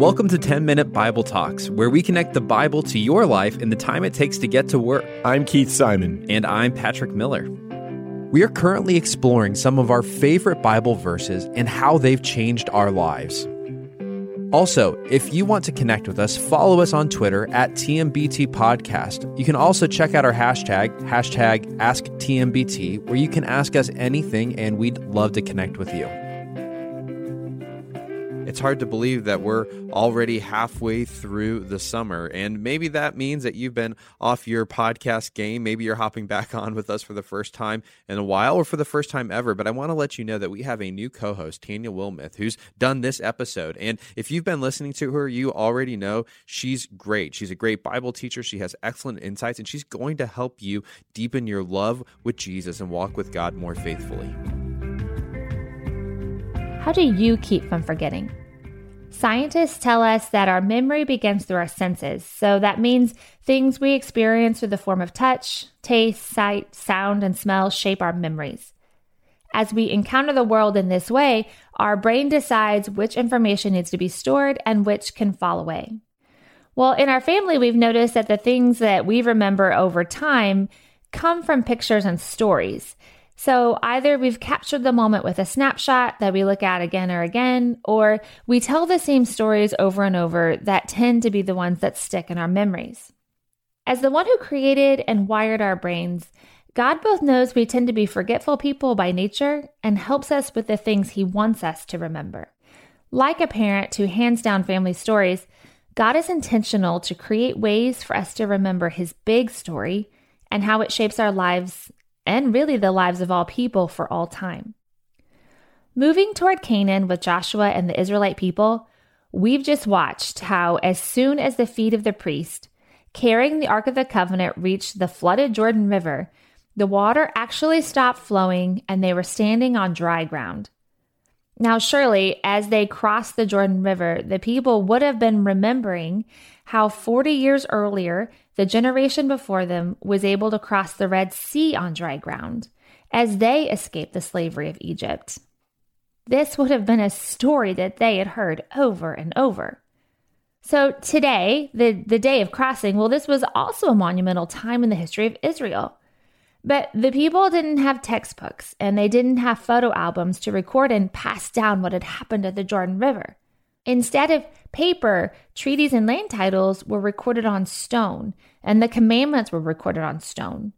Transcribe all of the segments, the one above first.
Welcome to 10 Minute Bible Talks, where we connect the Bible to your life in the time it takes to get to work. I'm Keith Simon. And I'm Patrick Miller. We are currently exploring some of our favorite Bible verses and how they've changed our lives. Also, if you want to connect with us, follow us on Twitter at TMBT Podcast. You can also check out our hashtag, hashtag AskTMBT, where you can ask us anything and we'd love to connect with you. It's hard to believe that we're already halfway through the summer. And maybe that means that you've been off your podcast game. Maybe you're hopping back on with us for the first time in a while or for the first time ever. But I want to let you know that we have a new co host, Tanya Wilmoth, who's done this episode. And if you've been listening to her, you already know she's great. She's a great Bible teacher. She has excellent insights, and she's going to help you deepen your love with Jesus and walk with God more faithfully. How do you keep from forgetting? Scientists tell us that our memory begins through our senses. So that means things we experience through the form of touch, taste, sight, sound, and smell shape our memories. As we encounter the world in this way, our brain decides which information needs to be stored and which can fall away. Well, in our family, we've noticed that the things that we remember over time come from pictures and stories. So either we've captured the moment with a snapshot that we look at again or again, or we tell the same stories over and over that tend to be the ones that stick in our memories. As the one who created and wired our brains, God both knows we tend to be forgetful people by nature and helps us with the things He wants us to remember. Like a parent who hands down family stories, God is intentional to create ways for us to remember His big story and how it shapes our lives and really the lives of all people for all time. Moving toward Canaan with Joshua and the Israelite people, we've just watched how, as soon as the feet of the priest carrying the Ark of the Covenant reached the flooded Jordan River, the water actually stopped flowing and they were standing on dry ground. Now, surely, as they crossed the Jordan River, the people would have been remembering how 40 years earlier, the generation before them was able to cross the Red Sea on dry ground as they escaped the slavery of Egypt. This would have been a story that they had heard over and over. So today, the, the day of crossing, well, this was also a monumental time in the history of Israel. But the people didn't have textbooks and they didn't have photo albums to record and pass down what had happened at the Jordan River. Instead of paper, treaties and land titles were recorded on stone, and the commandments were recorded on stone.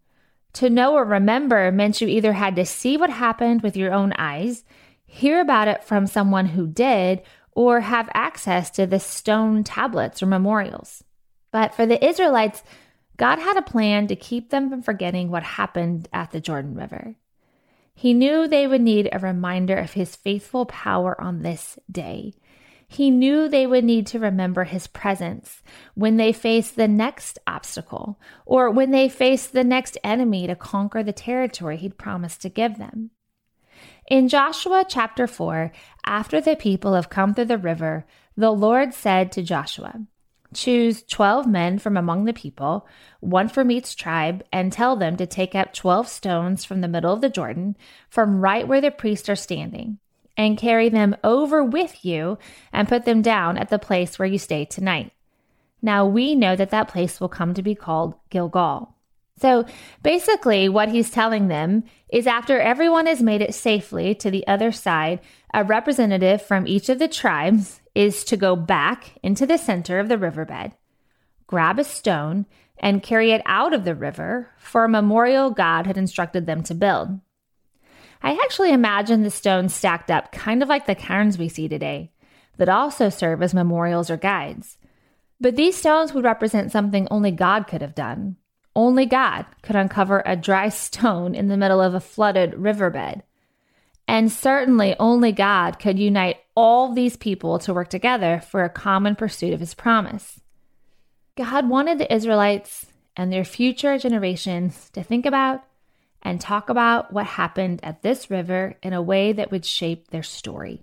To know or remember meant you either had to see what happened with your own eyes, hear about it from someone who did, or have access to the stone tablets or memorials. But for the Israelites, God had a plan to keep them from forgetting what happened at the Jordan River. He knew they would need a reminder of his faithful power on this day. He knew they would need to remember his presence when they faced the next obstacle or when they faced the next enemy to conquer the territory he'd promised to give them. In Joshua chapter 4, after the people have come through the river, the Lord said to Joshua, Choose 12 men from among the people, one from each tribe, and tell them to take up 12 stones from the middle of the Jordan, from right where the priests are standing, and carry them over with you and put them down at the place where you stay tonight. Now we know that that place will come to be called Gilgal. So basically, what he's telling them is after everyone has made it safely to the other side, a representative from each of the tribes is to go back into the center of the riverbed, grab a stone, and carry it out of the river for a memorial God had instructed them to build. I actually imagine the stones stacked up kind of like the cairns we see today, that also serve as memorials or guides. But these stones would represent something only God could have done. Only God could uncover a dry stone in the middle of a flooded riverbed. And certainly only God could unite all these people to work together for a common pursuit of his promise. God wanted the Israelites and their future generations to think about and talk about what happened at this river in a way that would shape their story.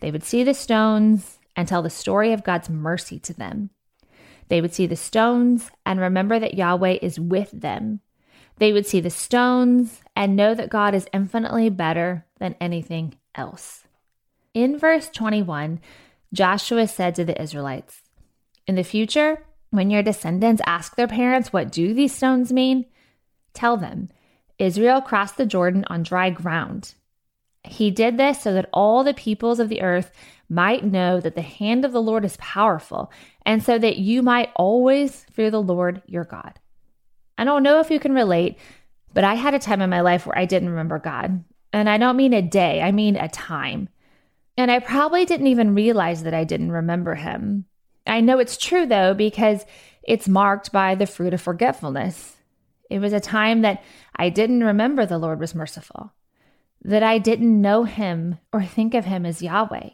They would see the stones and tell the story of God's mercy to them. They would see the stones and remember that Yahweh is with them they would see the stones and know that God is infinitely better than anything else. In verse 21, Joshua said to the Israelites, In the future, when your descendants ask their parents, What do these stones mean? Tell them, Israel crossed the Jordan on dry ground. He did this so that all the peoples of the earth might know that the hand of the Lord is powerful, and so that you might always fear the Lord your God. I don't know if you can relate, but I had a time in my life where I didn't remember God. And I don't mean a day, I mean a time. And I probably didn't even realize that I didn't remember him. I know it's true though, because it's marked by the fruit of forgetfulness. It was a time that I didn't remember the Lord was merciful, that I didn't know him or think of him as Yahweh,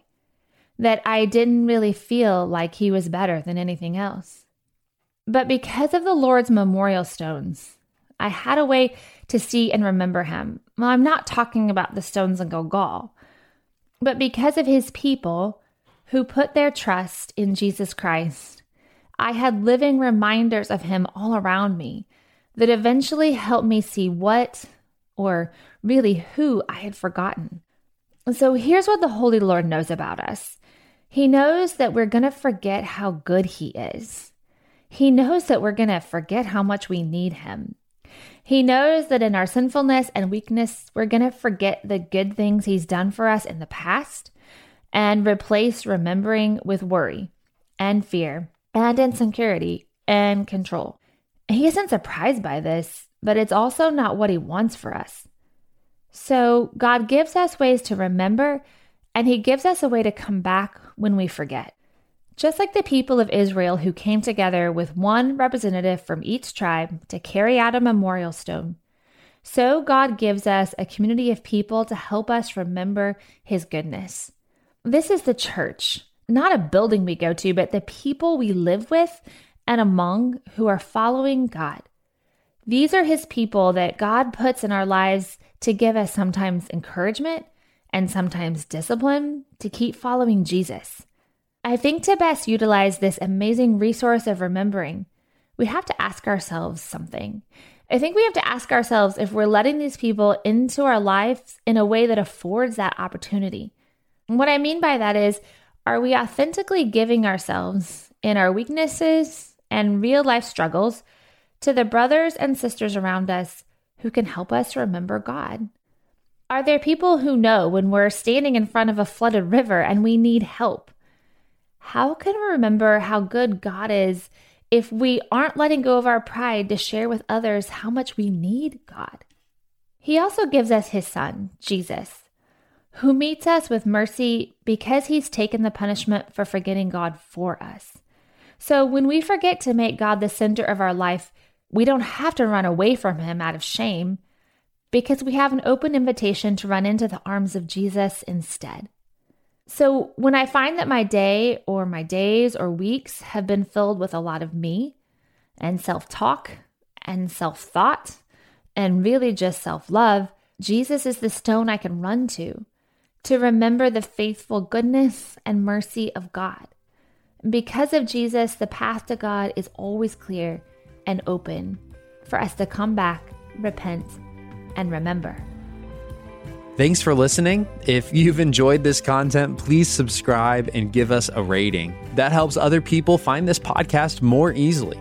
that I didn't really feel like he was better than anything else. But because of the Lord's memorial stones, I had a way to see and remember him. Well, I'm not talking about the stones in Gilgal. But because of his people who put their trust in Jesus Christ, I had living reminders of him all around me that eventually helped me see what, or really who, I had forgotten. So here's what the Holy Lord knows about us He knows that we're going to forget how good He is, He knows that we're going to forget how much we need Him. He knows that in our sinfulness and weakness, we're going to forget the good things He's done for us in the past and replace remembering with worry and fear and insecurity and control. He isn't surprised by this, but it's also not what He wants for us. So, God gives us ways to remember, and He gives us a way to come back when we forget. Just like the people of Israel who came together with one representative from each tribe to carry out a memorial stone, so God gives us a community of people to help us remember his goodness. This is the church, not a building we go to, but the people we live with and among who are following God. These are his people that God puts in our lives to give us sometimes encouragement and sometimes discipline to keep following Jesus. I think to best utilize this amazing resource of remembering, we have to ask ourselves something. I think we have to ask ourselves if we're letting these people into our lives in a way that affords that opportunity. And what I mean by that is, are we authentically giving ourselves in our weaknesses and real life struggles to the brothers and sisters around us who can help us remember God? Are there people who know when we're standing in front of a flooded river and we need help? how can we remember how good God is if we aren't letting go of our pride to share with others how much we need God? He also gives us his son, Jesus, who meets us with mercy because he's taken the punishment for forgetting God for us. So when we forget to make God the center of our life, we don't have to run away from him out of shame because we have an open invitation to run into the arms of Jesus instead. So, when I find that my day or my days or weeks have been filled with a lot of me and self talk and self thought and really just self love, Jesus is the stone I can run to to remember the faithful goodness and mercy of God. Because of Jesus, the path to God is always clear and open for us to come back, repent, and remember. Thanks for listening. If you've enjoyed this content, please subscribe and give us a rating. That helps other people find this podcast more easily.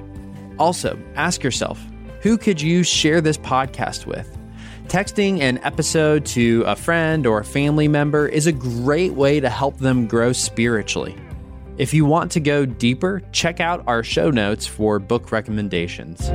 Also, ask yourself who could you share this podcast with? Texting an episode to a friend or a family member is a great way to help them grow spiritually. If you want to go deeper, check out our show notes for book recommendations.